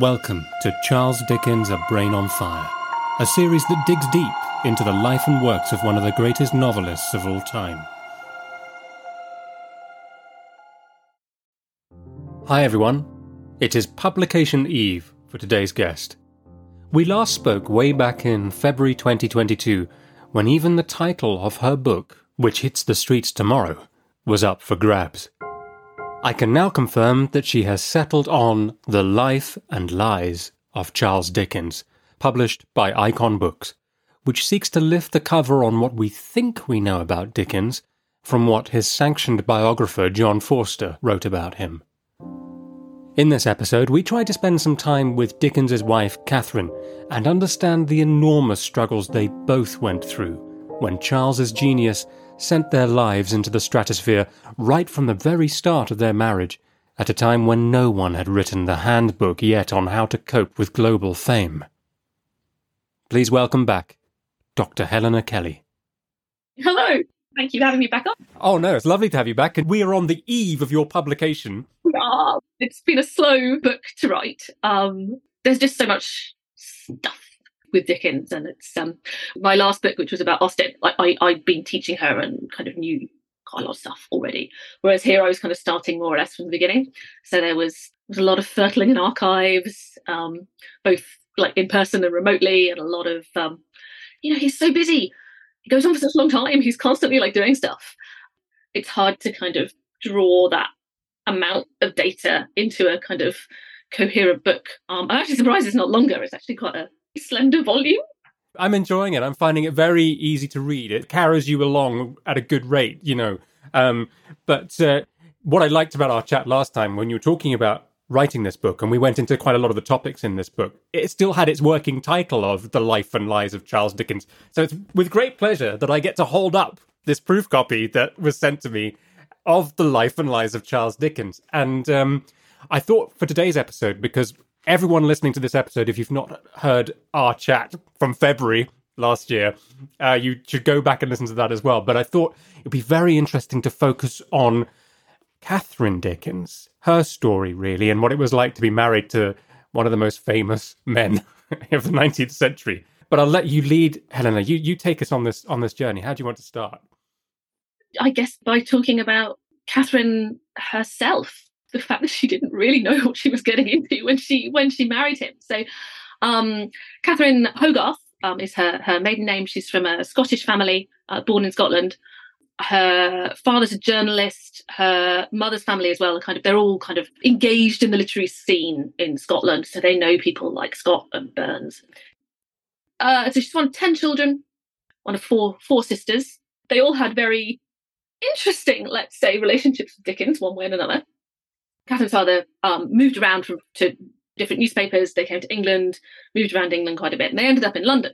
Welcome to Charles Dickens' A Brain on Fire, a series that digs deep into the life and works of one of the greatest novelists of all time. Hi everyone, it is publication eve for today's guest. We last spoke way back in February 2022 when even the title of her book, which hits the streets tomorrow, was up for grabs. I can now confirm that she has settled on The Life and Lies of Charles Dickens, published by Icon Books, which seeks to lift the cover on what we think we know about Dickens from what his sanctioned biographer John Forster wrote about him. In this episode, we try to spend some time with Dickens's wife, Catherine, and understand the enormous struggles they both went through when Charles's genius sent their lives into the stratosphere right from the very start of their marriage, at a time when no one had written the handbook yet on how to cope with global fame. Please welcome back Dr. Helena Kelly. Hello. Thank you for having me back on. Oh, no, it's lovely to have you back. And we are on the eve of your publication. Ah, it's been a slow book to write. Um, there's just so much stuff with Dickens, and it's um, my last book, which was about Austen. I, I I'd been teaching her and kind of knew quite a lot of stuff already. Whereas here, I was kind of starting more or less from the beginning. So there was was a lot of fertling in archives, um, both like in person and remotely, and a lot of um, you know, he's so busy. He goes on for such a long time. He's constantly like doing stuff. It's hard to kind of draw that amount of data into a kind of coherent book. Um, I'm actually surprised it's not longer. It's actually quite a slender volume. I'm enjoying it. I'm finding it very easy to read. It carries you along at a good rate, you know. Um, but uh, what I liked about our chat last time when you were talking about writing this book, and we went into quite a lot of the topics in this book, it still had its working title of The Life and Lies of Charles Dickens. So it's with great pleasure that I get to hold up this proof copy that was sent to me of The Life and Lies of Charles Dickens. And um, I thought for today's episode, because everyone listening to this episode, if you've not heard our chat from February last year, uh, you should go back and listen to that as well. But I thought it'd be very interesting to focus on Catherine Dickens, her story really, and what it was like to be married to one of the most famous men of the 19th century. But I'll let you lead, Helena. You you take us on this on this journey. How do you want to start? I guess by talking about Catherine herself the fact that she didn't really know what she was getting into when she when she married him. So, um, Catherine Hogarth um, is her her maiden name. She's from a Scottish family, uh, born in Scotland. Her father's a journalist. Her mother's family as well. Kind of, they're all kind of engaged in the literary scene in Scotland, so they know people like Scott and Burns. Uh, so she's one of ten children, one of four four sisters. They all had very interesting, let's say, relationships with Dickens, one way and another. Catherine's father um, moved around from, to different newspapers. They came to England, moved around England quite a bit, and they ended up in London,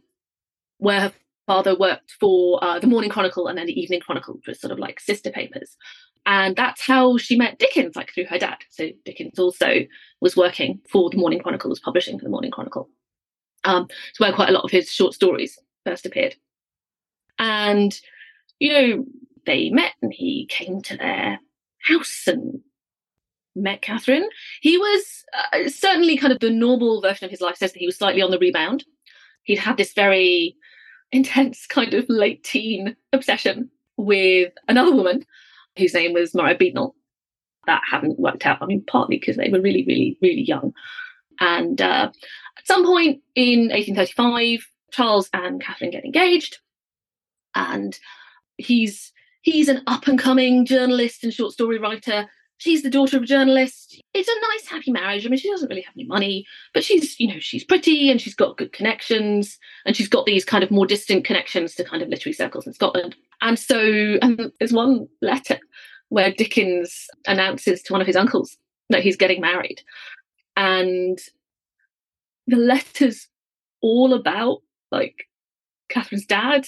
where her father worked for uh, the Morning Chronicle and then the Evening Chronicle, which was sort of like sister papers. And that's how she met Dickens, like through her dad. So Dickens also was working for the Morning Chronicle, was publishing for the Morning Chronicle. Um, it's where quite a lot of his short stories first appeared. And, you know, they met and he came to their house and met Catherine. He was uh, certainly kind of the normal version of his life says that he was slightly on the rebound. He'd had this very intense kind of late teen obsession with another woman whose name was Maria Beadnell. That hadn't worked out. I mean, partly because they were really, really, really young. And uh, at some point in 1835, Charles and Catherine get engaged, and he's he's an up and coming journalist and short story writer she's the daughter of a journalist. It's a nice, happy marriage. I mean, she doesn't really have any money, but she's, you know, she's pretty and she's got good connections and she's got these kind of more distant connections to kind of literary circles in Scotland. And so and there's one letter where Dickens announces to one of his uncles that he's getting married. And the letter's all about like Catherine's dad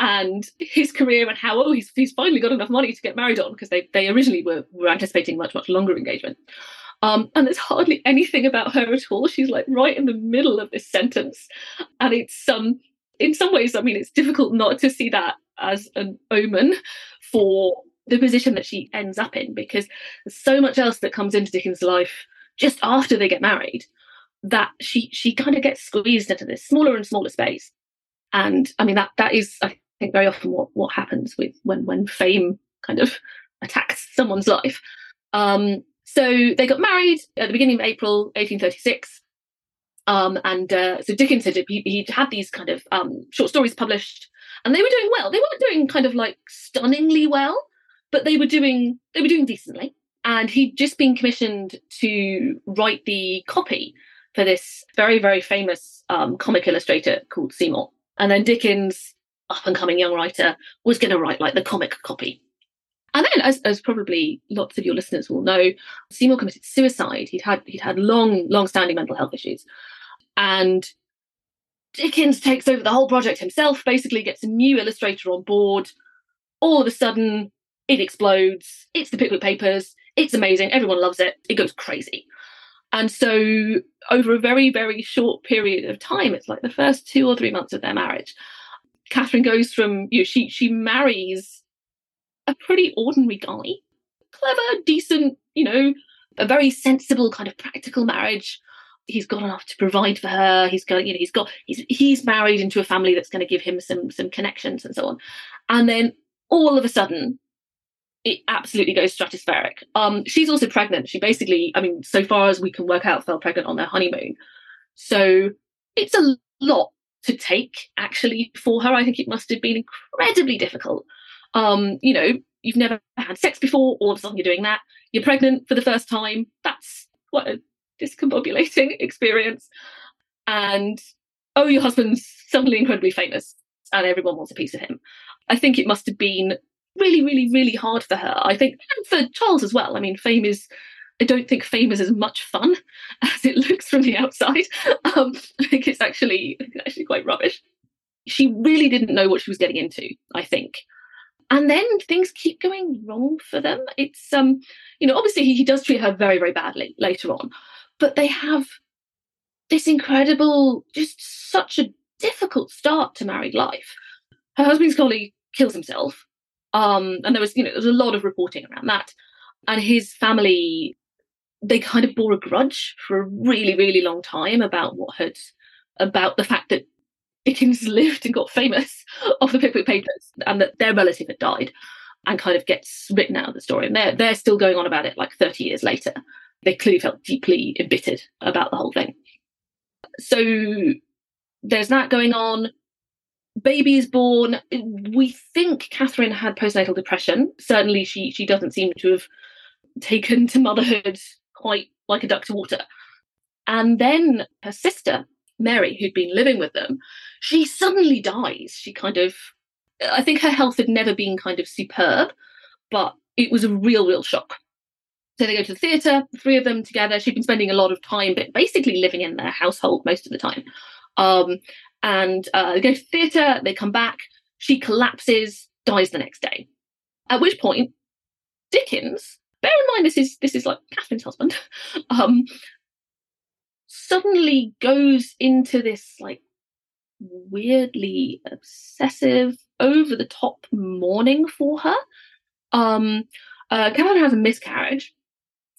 and his career and how oh he's he's finally got enough money to get married on because they they originally were were anticipating much much longer engagement. Um, and there's hardly anything about her at all. She's like right in the middle of this sentence, and it's um in some ways, I mean, it's difficult not to see that as an omen for the position that she ends up in because there's so much else that comes into Dickens' life just after they get married that she she kind of gets squeezed into this smaller and smaller space. And I mean that that is I think very often what what happens with when when fame kind of attacks someone's life. Um, so they got married at the beginning of April 1836. Um, and uh, so Dickens had he, had these kind of um, short stories published, and they were doing well. They weren't doing kind of like stunningly well, but they were doing they were doing decently. And he'd just been commissioned to write the copy for this very very famous um, comic illustrator called Seymour. And then Dickens, up and coming young writer, was going to write like the comic copy and then, as, as probably lots of your listeners will know, Seymour committed suicide. He'd had he'd had long, long-standing mental health issues, and Dickens takes over the whole project himself. Basically, gets a new illustrator on board. All of a sudden, it explodes. It's the Pickwick Papers. It's amazing. Everyone loves it. It goes crazy. And so, over a very, very short period of time, it's like the first two or three months of their marriage, Catherine goes from you know she she marries a pretty ordinary guy. Clever, decent, you know, a very sensible kind of practical marriage. He's got enough to provide for her. He's got, you know, he's got he's he's married into a family that's going to give him some some connections and so on. And then all of a sudden, it absolutely goes stratospheric. Um, she's also pregnant. She basically, I mean, so far as we can work out, fell pregnant on their honeymoon. So it's a lot to take actually for her. I think it must have been incredibly difficult um, you know, you've never had sex before, all of a sudden you're doing that. You're pregnant for the first time. That's what a discombobulating experience. And oh, your husband's suddenly incredibly famous and everyone wants a piece of him. I think it must have been really, really, really hard for her. I think, and for Charles as well. I mean, fame is, I don't think fame is as much fun as it looks from the outside. Um, I think it's actually, actually quite rubbish. She really didn't know what she was getting into, I think and then things keep going wrong for them. It's um, you know, obviously he, he does treat her very, very badly later on, but they have this incredible, just such a difficult start to married life. Her husband's colleague kills himself. Um, and there was, you know, there was a lot of reporting around that. And his family, they kind of bore a grudge for a really, really long time about what had about the fact that Dickens lived and got famous off the Pickwick Papers, and that their relative had died, and kind of gets written out of the story. And they're they're still going on about it like 30 years later. They clearly felt deeply embittered about the whole thing. So there's that going on. Baby is born. We think Catherine had postnatal depression. Certainly, she she doesn't seem to have taken to motherhood quite like a duck to water. And then her sister Mary, who'd been living with them, she suddenly dies. She kind of, I think her health had never been kind of superb, but it was a real, real shock. So they go to the theatre, the three of them together. She'd been spending a lot of time, but basically living in their household most of the time. Um, and uh, they go to the theatre, they come back, she collapses, dies the next day. At which point, Dickens, bear in mind this is this is like Catherine's husband, um, suddenly goes into this like weirdly obsessive, over the top mourning for her. Um, uh, Catherine has a miscarriage,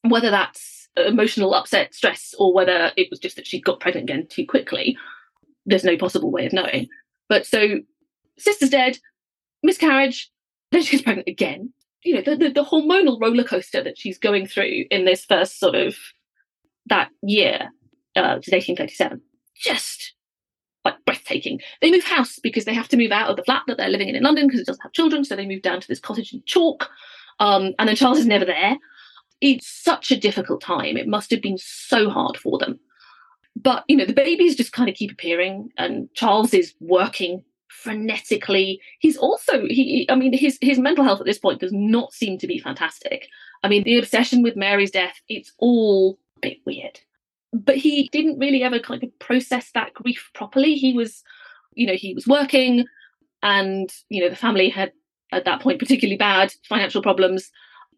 whether that's emotional upset, stress, or whether it was just that she got pregnant again too quickly. There's no possible way of knowing. But so, sister's dead, miscarriage, then she gets pregnant again. You know, the, the, the hormonal roller coaster that she's going through in this first sort of that year uh, is 1837. Just like breathtaking. They move house because they have to move out of the flat that they're living in in London because it doesn't have children. So they move down to this cottage in Chalk. Um, and then Charles is never there. It's such a difficult time. It must have been so hard for them. But, you know, the babies just kind of keep appearing and Charles is working frenetically. He's also, he, I mean, his, his mental health at this point does not seem to be fantastic. I mean, the obsession with Mary's death, it's all a bit weird but he didn't really ever kind of process that grief properly. He was, you know, he was working, and you know, the family had at that point particularly bad financial problems.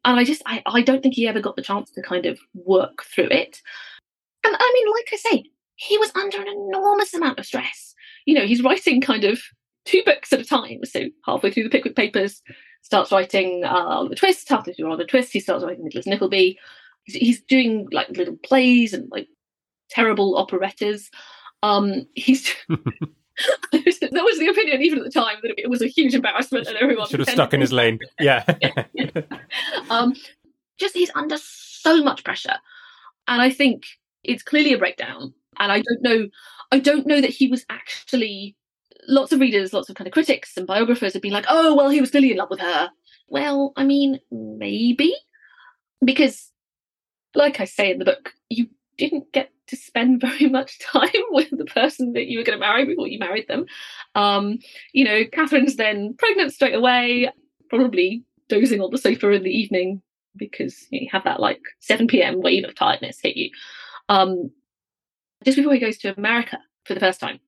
And I just, I, I don't think he ever got the chance to kind of work through it. And I mean, like I say, he was under an enormous amount of stress. You know, he's writing kind of two books at a time. So halfway through the Pickwick Papers, starts writing uh, the Twist. Halfway through the Twist, he starts writing Nicholas Nickleby. He's, he's doing like little plays and like terrible operettas. Um, he's that was the opinion even at the time that it was a huge embarrassment and everyone should have stuck in his lane. Yeah. yeah. Um, just he's under so much pressure, and I think it's clearly a breakdown. And I don't know, I don't know that he was actually. Lots of readers, lots of kind of critics and biographers have been like, "Oh, well, he was clearly in love with her." Well, I mean, maybe because, like I say in the book, you didn't get to spend very much time with the person that you were going to marry before you married them. Um, you know, Catherine's then pregnant straight away, probably dozing on the sofa in the evening because you, you have that like 7 p.m. wave of tiredness hit you. Um, just before he goes to America for the first time.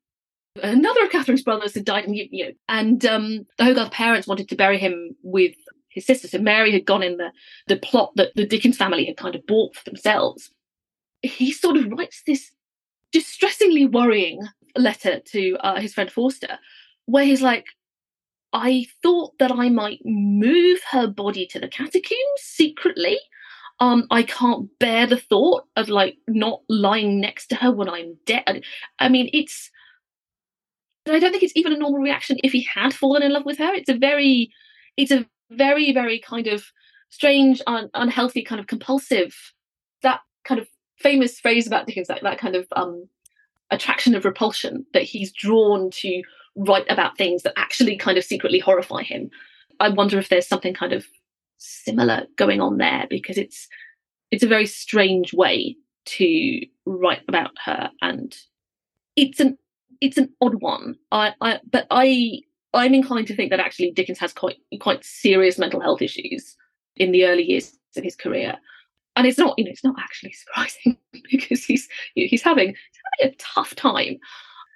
Another of Catherine's brothers had died in Mutiny, and um, the Hogarth parents wanted to bury him with his sister. So Mary had gone in the, the plot that the Dickens family had kind of bought for themselves he sort of writes this distressingly worrying letter to uh, his friend Forster, where he's like, I thought that I might move her body to the catacombs secretly. Um, I can't bear the thought of like not lying next to her when I'm dead. I mean, it's. I don't think it's even a normal reaction if he had fallen in love with her. It's a very, it's a very, very kind of strange, un- unhealthy, kind of compulsive. That kind of famous phrase about Dickens, that, that kind of um, attraction of repulsion, that he's drawn to write about things that actually kind of secretly horrify him. I wonder if there's something kind of similar going on there because it's it's a very strange way to write about her and it's an it's an odd one. I, I but I I'm inclined to think that actually Dickens has quite quite serious mental health issues in the early years of his career. And it's not you know it's not actually surprising because he's you know, he's having he's having a tough time.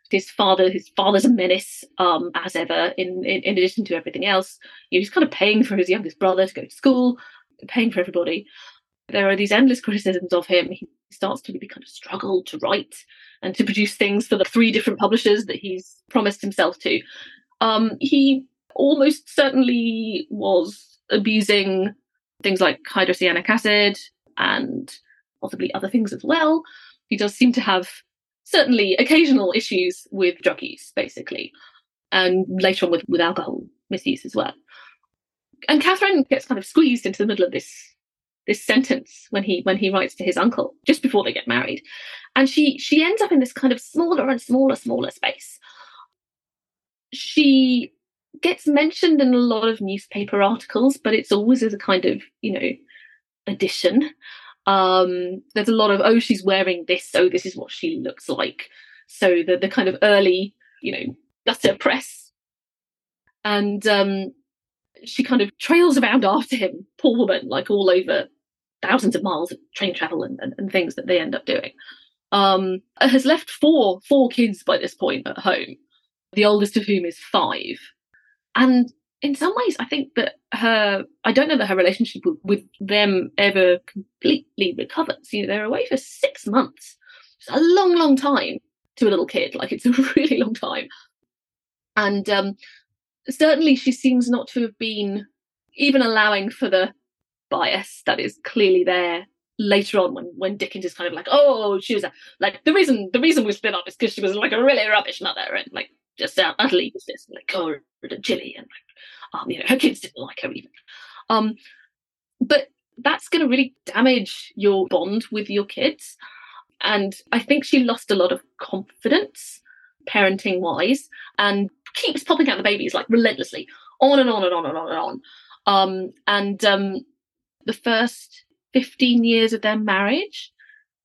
His father his father's a menace um, as ever in, in, in addition to everything else. You know, he's kind of paying for his youngest brother to go to school paying for everybody. There are these endless criticisms of him. He starts to really kind of struggle to write and to produce things for the three different publishers that he's promised himself to um, he almost certainly was abusing things like hydrocyanic acid and possibly other things as well. He does seem to have certainly occasional issues with drug use, basically, and later on with, with alcohol misuse as well. And Catherine gets kind of squeezed into the middle of this this sentence when he when he writes to his uncle just before they get married, and she she ends up in this kind of smaller and smaller smaller space. She gets mentioned in a lot of newspaper articles, but it's always as a kind of you know addition. Um, there's a lot of oh, she's wearing this, so this is what she looks like. So the the kind of early, you know, gutter press, and um, she kind of trails around after him, poor woman, like all over thousands of miles of train travel and, and, and things that they end up doing. Um, has left four four kids by this point at home, the oldest of whom is five, and in some ways, I think that her, I don't know that her relationship with, with them ever completely recovers. You know, they're away for six months. It's a long, long time to a little kid. Like, it's a really long time. And um, certainly she seems not to have been even allowing for the bias that is clearly there later on when when Dickens is kind of like, oh, she was a, like the reason the reason we split up is because she was like a really rubbish mother and like just utterly useless, like cold and chilly and like um, you know, her kids didn't like her even. Um, but that's going to really damage your bond with your kids. And I think she lost a lot of confidence, parenting wise, and keeps popping out the babies like relentlessly, on and on and on and on and on. Um, and um, the first 15 years of their marriage,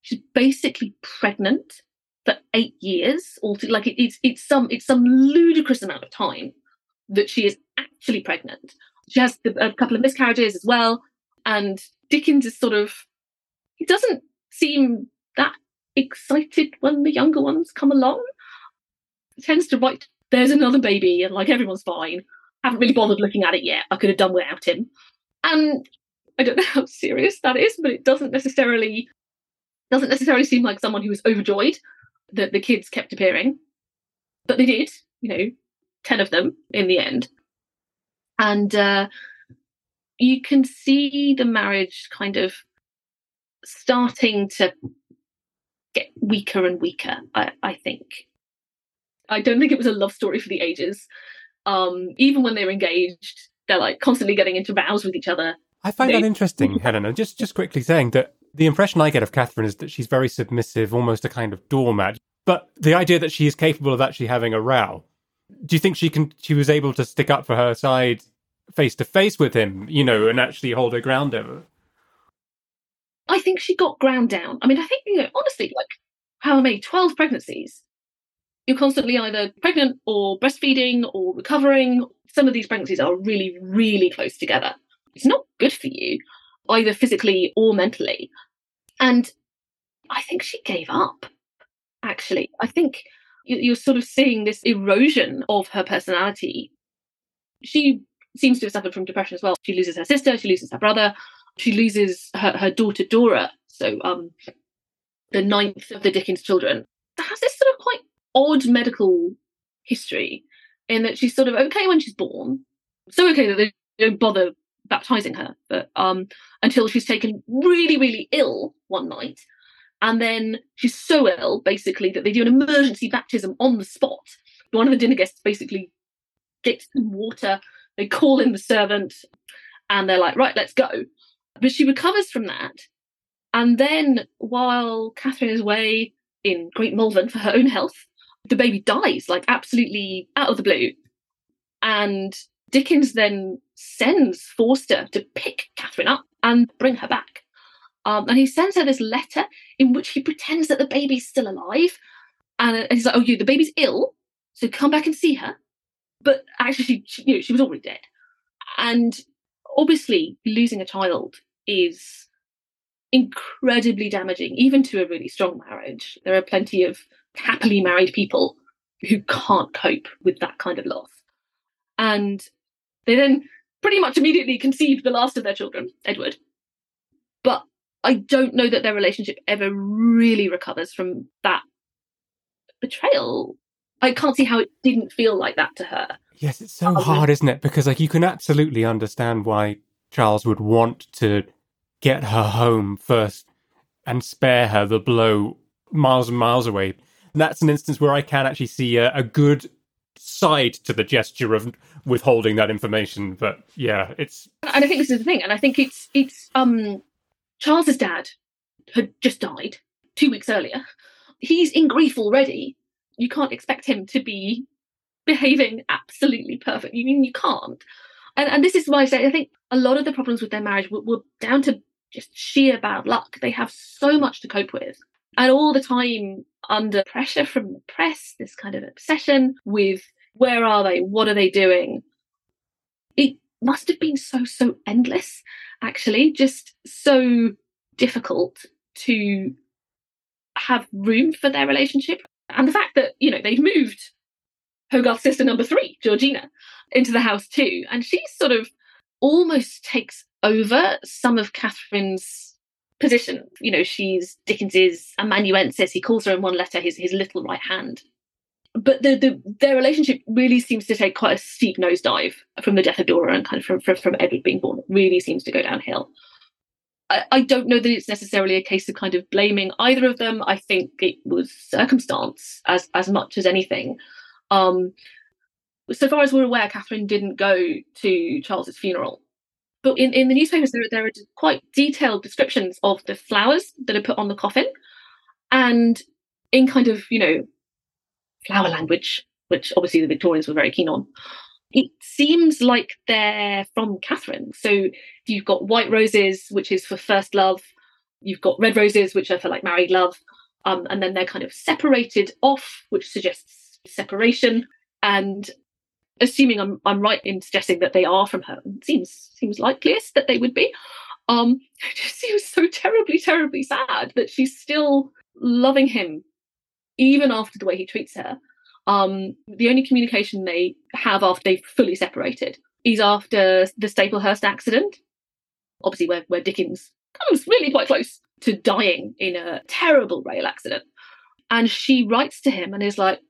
she's basically pregnant for eight years. Altogether, like it, it's it's some it's some ludicrous amount of time that she is actually pregnant. She has a couple of miscarriages as well. And Dickens is sort of, he doesn't seem that excited when the younger ones come along. He tends to write, there's another baby, and like everyone's fine. Haven't really bothered looking at it yet. I could have done without him. And I don't know how serious that is, but it doesn't necessarily doesn't necessarily seem like someone who was overjoyed that the kids kept appearing. But they did, you know, 10 of them in the end. And uh, you can see the marriage kind of starting to get weaker and weaker. I, I think. I don't think it was a love story for the ages. Um, even when they're engaged, they're like constantly getting into rows with each other. I find they... that interesting, Helena. Just just quickly saying that the impression I get of Catherine is that she's very submissive, almost a kind of doormat. But the idea that she is capable of actually having a row, do you think she can? She was able to stick up for her side face to face with him, you know, and actually hold her ground over. I think she got ground down. I mean, I think you know, honestly, like how many twelve pregnancies? You're constantly either pregnant or breastfeeding or recovering. Some of these pregnancies are really, really close together. It's not good for you, either physically or mentally. And I think she gave up actually. I think you're sort of seeing this erosion of her personality. She seems to have suffered from depression as well. She loses her sister, she loses her brother, she loses her, her daughter Dora. So, um, the ninth of the Dickens children has this sort of quite odd medical history in that she's sort of okay when she's born, so okay that they don't bother baptizing her, but um, until she's taken really, really ill one night and then she's so ill, basically, that they do an emergency baptism on the spot. One of the dinner guests basically gets some water, they call in the servant, and they're like, right, let's go. But she recovers from that. And then while Catherine is away in Great Malvern for her own health, the baby dies, like absolutely out of the blue. And Dickens then sends Forster to pick Catherine up and bring her back. Um, and he sends her this letter in which he pretends that the baby's still alive. And he's like, oh, you, the baby's ill, so come back and see her. But actually, she, she, you know, she was already dead. And obviously, losing a child is incredibly damaging, even to a really strong marriage. There are plenty of happily married people who can't cope with that kind of loss. And they then pretty much immediately conceived the last of their children, Edward. But I don't know that their relationship ever really recovers from that betrayal. I can't see how it didn't feel like that to her. Yes, it's so um, hard, isn't it? Because like you can absolutely understand why Charles would want to get her home first and spare her the blow miles and miles away. that's an instance where I can actually see a, a good side to the gesture of withholding that information. But yeah, it's and I think this is the thing, and I think it's it's um Charles's dad had just died two weeks earlier. He's in grief already. You can't expect him to be behaving absolutely perfect. You mean you can't. And, and this is why I say I think a lot of the problems with their marriage were, were down to just sheer bad luck. They have so much to cope with. And all the time under pressure from the press, this kind of obsession with where are they? What are they doing? It must have been so, so endless actually just so difficult to have room for their relationship. And the fact that, you know, they've moved Hogarth's sister number three, Georgina, into the house too. And she sort of almost takes over some of Catherine's position. You know, she's Dickens's amanuensis. He calls her in one letter his, his little right hand but the, the their relationship really seems to take quite a steep nosedive from the death of Dora and kind of from, from, from Edward being born. It really seems to go downhill. I, I don't know that it's necessarily a case of kind of blaming either of them. I think it was circumstance as as much as anything. Um, so far as we're aware, Catherine didn't go to Charles's funeral. But in, in the newspapers, there, there are quite detailed descriptions of the flowers that are put on the coffin. And in kind of, you know, flower language, which obviously the Victorians were very keen on. It seems like they're from Catherine. So you've got white roses, which is for first love. You've got red roses, which are for like married love. Um, and then they're kind of separated off, which suggests separation. And assuming I'm I'm right in suggesting that they are from her, seems seems likeliest that they would be. Um, it just seems so terribly, terribly sad that she's still loving him even after the way he treats her. Um, the only communication they have after they've fully separated is after the Staplehurst accident, obviously where, where Dickens comes really quite close to dying in a terrible rail accident. And she writes to him and is like,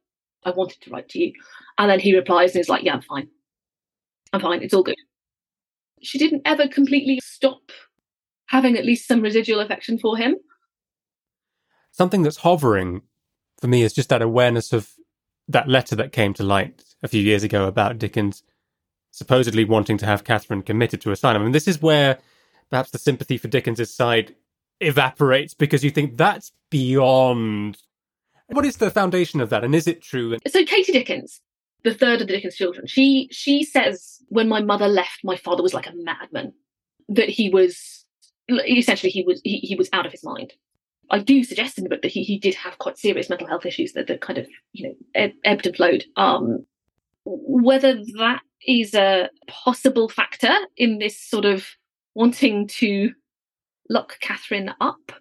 I wanted to write to you. And then he replies and is like, Yeah, I'm fine. I'm fine. It's all good. She didn't ever completely stop having at least some residual affection for him. something that's hovering for me is just that awareness of that letter that came to light a few years ago about Dickens supposedly wanting to have Catherine committed to a asylum. And this is where perhaps the sympathy for Dickens's side evaporates because you think that's beyond. What is the foundation of that, and is it true? So Katie Dickens, the third of the Dickens children, she she says when my mother left, my father was like a madman. That he was essentially he was he, he was out of his mind. I do suggest in the book that he, he did have quite serious mental health issues that, that kind of you know ebbed and flowed. Um, whether that is a possible factor in this sort of wanting to lock Catherine up.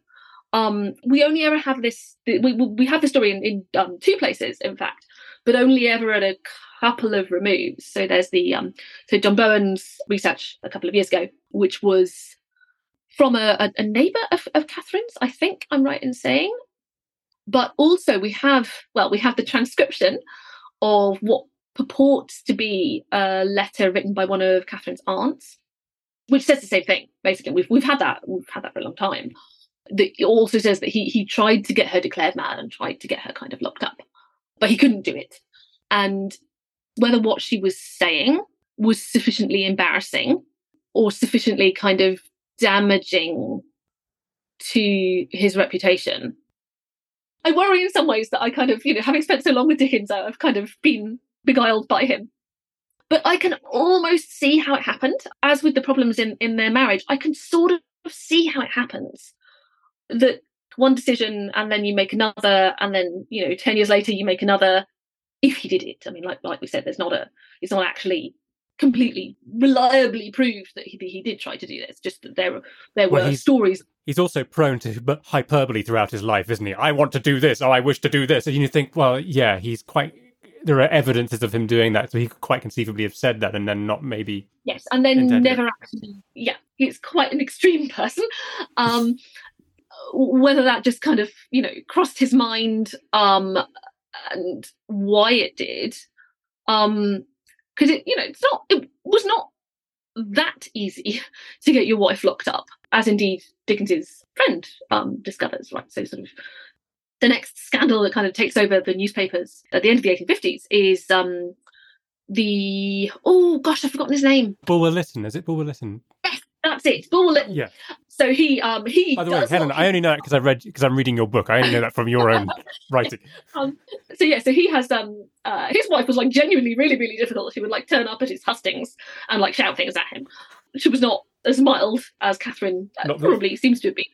Um, we only ever have this. We we have the story in, in um, two places, in fact, but only ever at a couple of removes. So there's the um, so John Bowen's research a couple of years ago, which was from a, a, neighbour of, of Catherine's, I think I'm right in saying. But also we have well, we have the transcription of what purports to be a letter written by one of Catherine's aunts, which says the same thing. Basically, we've we've had that we've had that for a long time. That also says that he he tried to get her declared mad and tried to get her kind of locked up, but he couldn't do it. And whether what she was saying was sufficiently embarrassing or sufficiently kind of damaging to his reputation. I worry in some ways that I kind of, you know, having spent so long with Dickens, I've kind of been beguiled by him. But I can almost see how it happened. As with the problems in, in their marriage, I can sort of see how it happens. That one decision and then you make another, and then, you know, 10 years later you make another. If he did it, I mean, like like we said, there's not a, it's not actually completely reliably proved that he, he did try to do this. Just that there there well, were stories. He's also prone to hyperbole throughout his life, isn't he? I want to do this. Oh, I wish to do this. And you think, well, yeah, he's quite there are evidences of him doing that, so he could quite conceivably have said that and then not maybe. Yes, and then never it. actually. Yeah, he's quite an extreme person. Um, whether that just kind of you know crossed his mind, um, and why it did, um, because it you know it's not it was not that easy to get your wife locked up, as indeed Dickens's friend um discovers. Right, so sort of the next scandal that kind of takes over the newspapers at the end of the 1850s is um, the oh gosh, I've forgotten his name. Bulwer Lytton, is it Bulwer Lytton? That's it, Lytton. Yeah. So he um he. By the way, Helen, I only know that because I read because I'm reading your book. I only know that from your own writing. Um, so yeah, so he has um uh, his wife was like genuinely really really difficult. She would like turn up at his hustings and like shout things at him. She was not as mild as Catherine uh, probably seems to have been.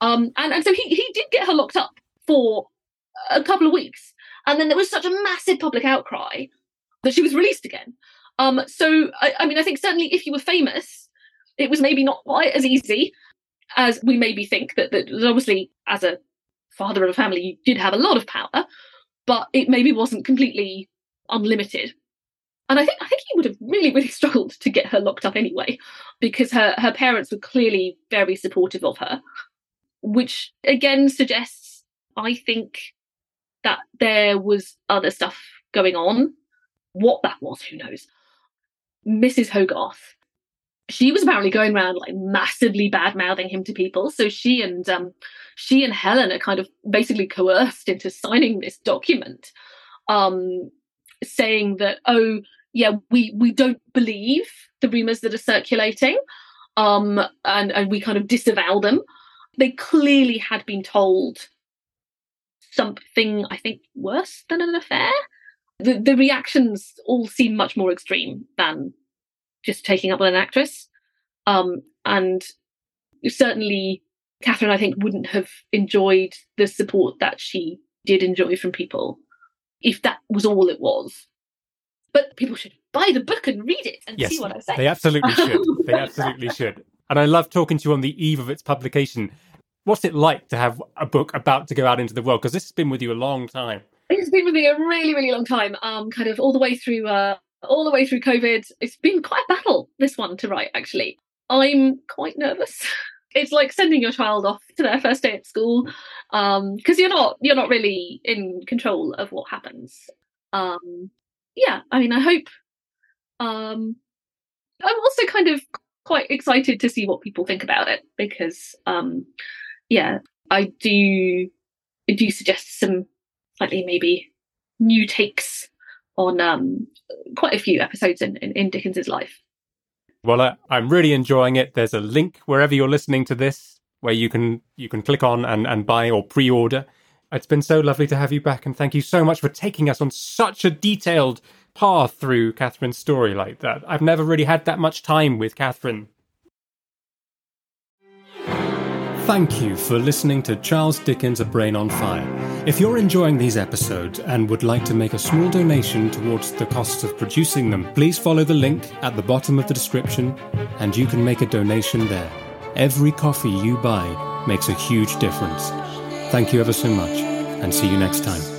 Um, and, and so he, he did get her locked up for a couple of weeks. And then there was such a massive public outcry that she was released again. Um, so, I, I mean, I think certainly if you were famous, it was maybe not quite as easy as we maybe think that, that obviously as a father of a family you did have a lot of power but it maybe wasn't completely unlimited and i think i think he would have really really struggled to get her locked up anyway because her her parents were clearly very supportive of her which again suggests I think that there was other stuff going on. What that was, who knows? Mrs. Hogarth, she was apparently going around like massively bad mouthing him to people. So she and um, she and Helen are kind of basically coerced into signing this document, um, saying that oh yeah we we don't believe the rumors that are circulating, um, and and we kind of disavow them. They clearly had been told something I think worse than an affair. The the reactions all seem much more extreme than just taking up with an actress. Um, and certainly Catherine, I think, wouldn't have enjoyed the support that she did enjoy from people if that was all it was. But people should buy the book and read it and yes, see what I say. They absolutely should. they absolutely should. And I love talking to you on the eve of its publication what's it like to have a book about to go out into the world? Because this has been with you a long time. It's been with me a really, really long time. Um, kind of all the way through, uh, all the way through COVID. It's been quite a battle. This one to write, actually. I'm quite nervous. it's like sending your child off to their first day at school, because um, you're not you're not really in control of what happens. Um, yeah, I mean, I hope. Um, I'm also kind of quite excited to see what people think about it because um, yeah, I do do suggest some slightly maybe new takes on um, quite a few episodes in, in, in Dickens's life. Well, I'm really enjoying it. There's a link wherever you're listening to this where you can you can click on and, and buy or pre-order. It's been so lovely to have you back, and thank you so much for taking us on such a detailed path through Catherine's story like that. I've never really had that much time with Catherine. Thank you for listening to Charles Dickens' A Brain on Fire. If you're enjoying these episodes and would like to make a small donation towards the costs of producing them, please follow the link at the bottom of the description and you can make a donation there. Every coffee you buy makes a huge difference. Thank you ever so much and see you next time.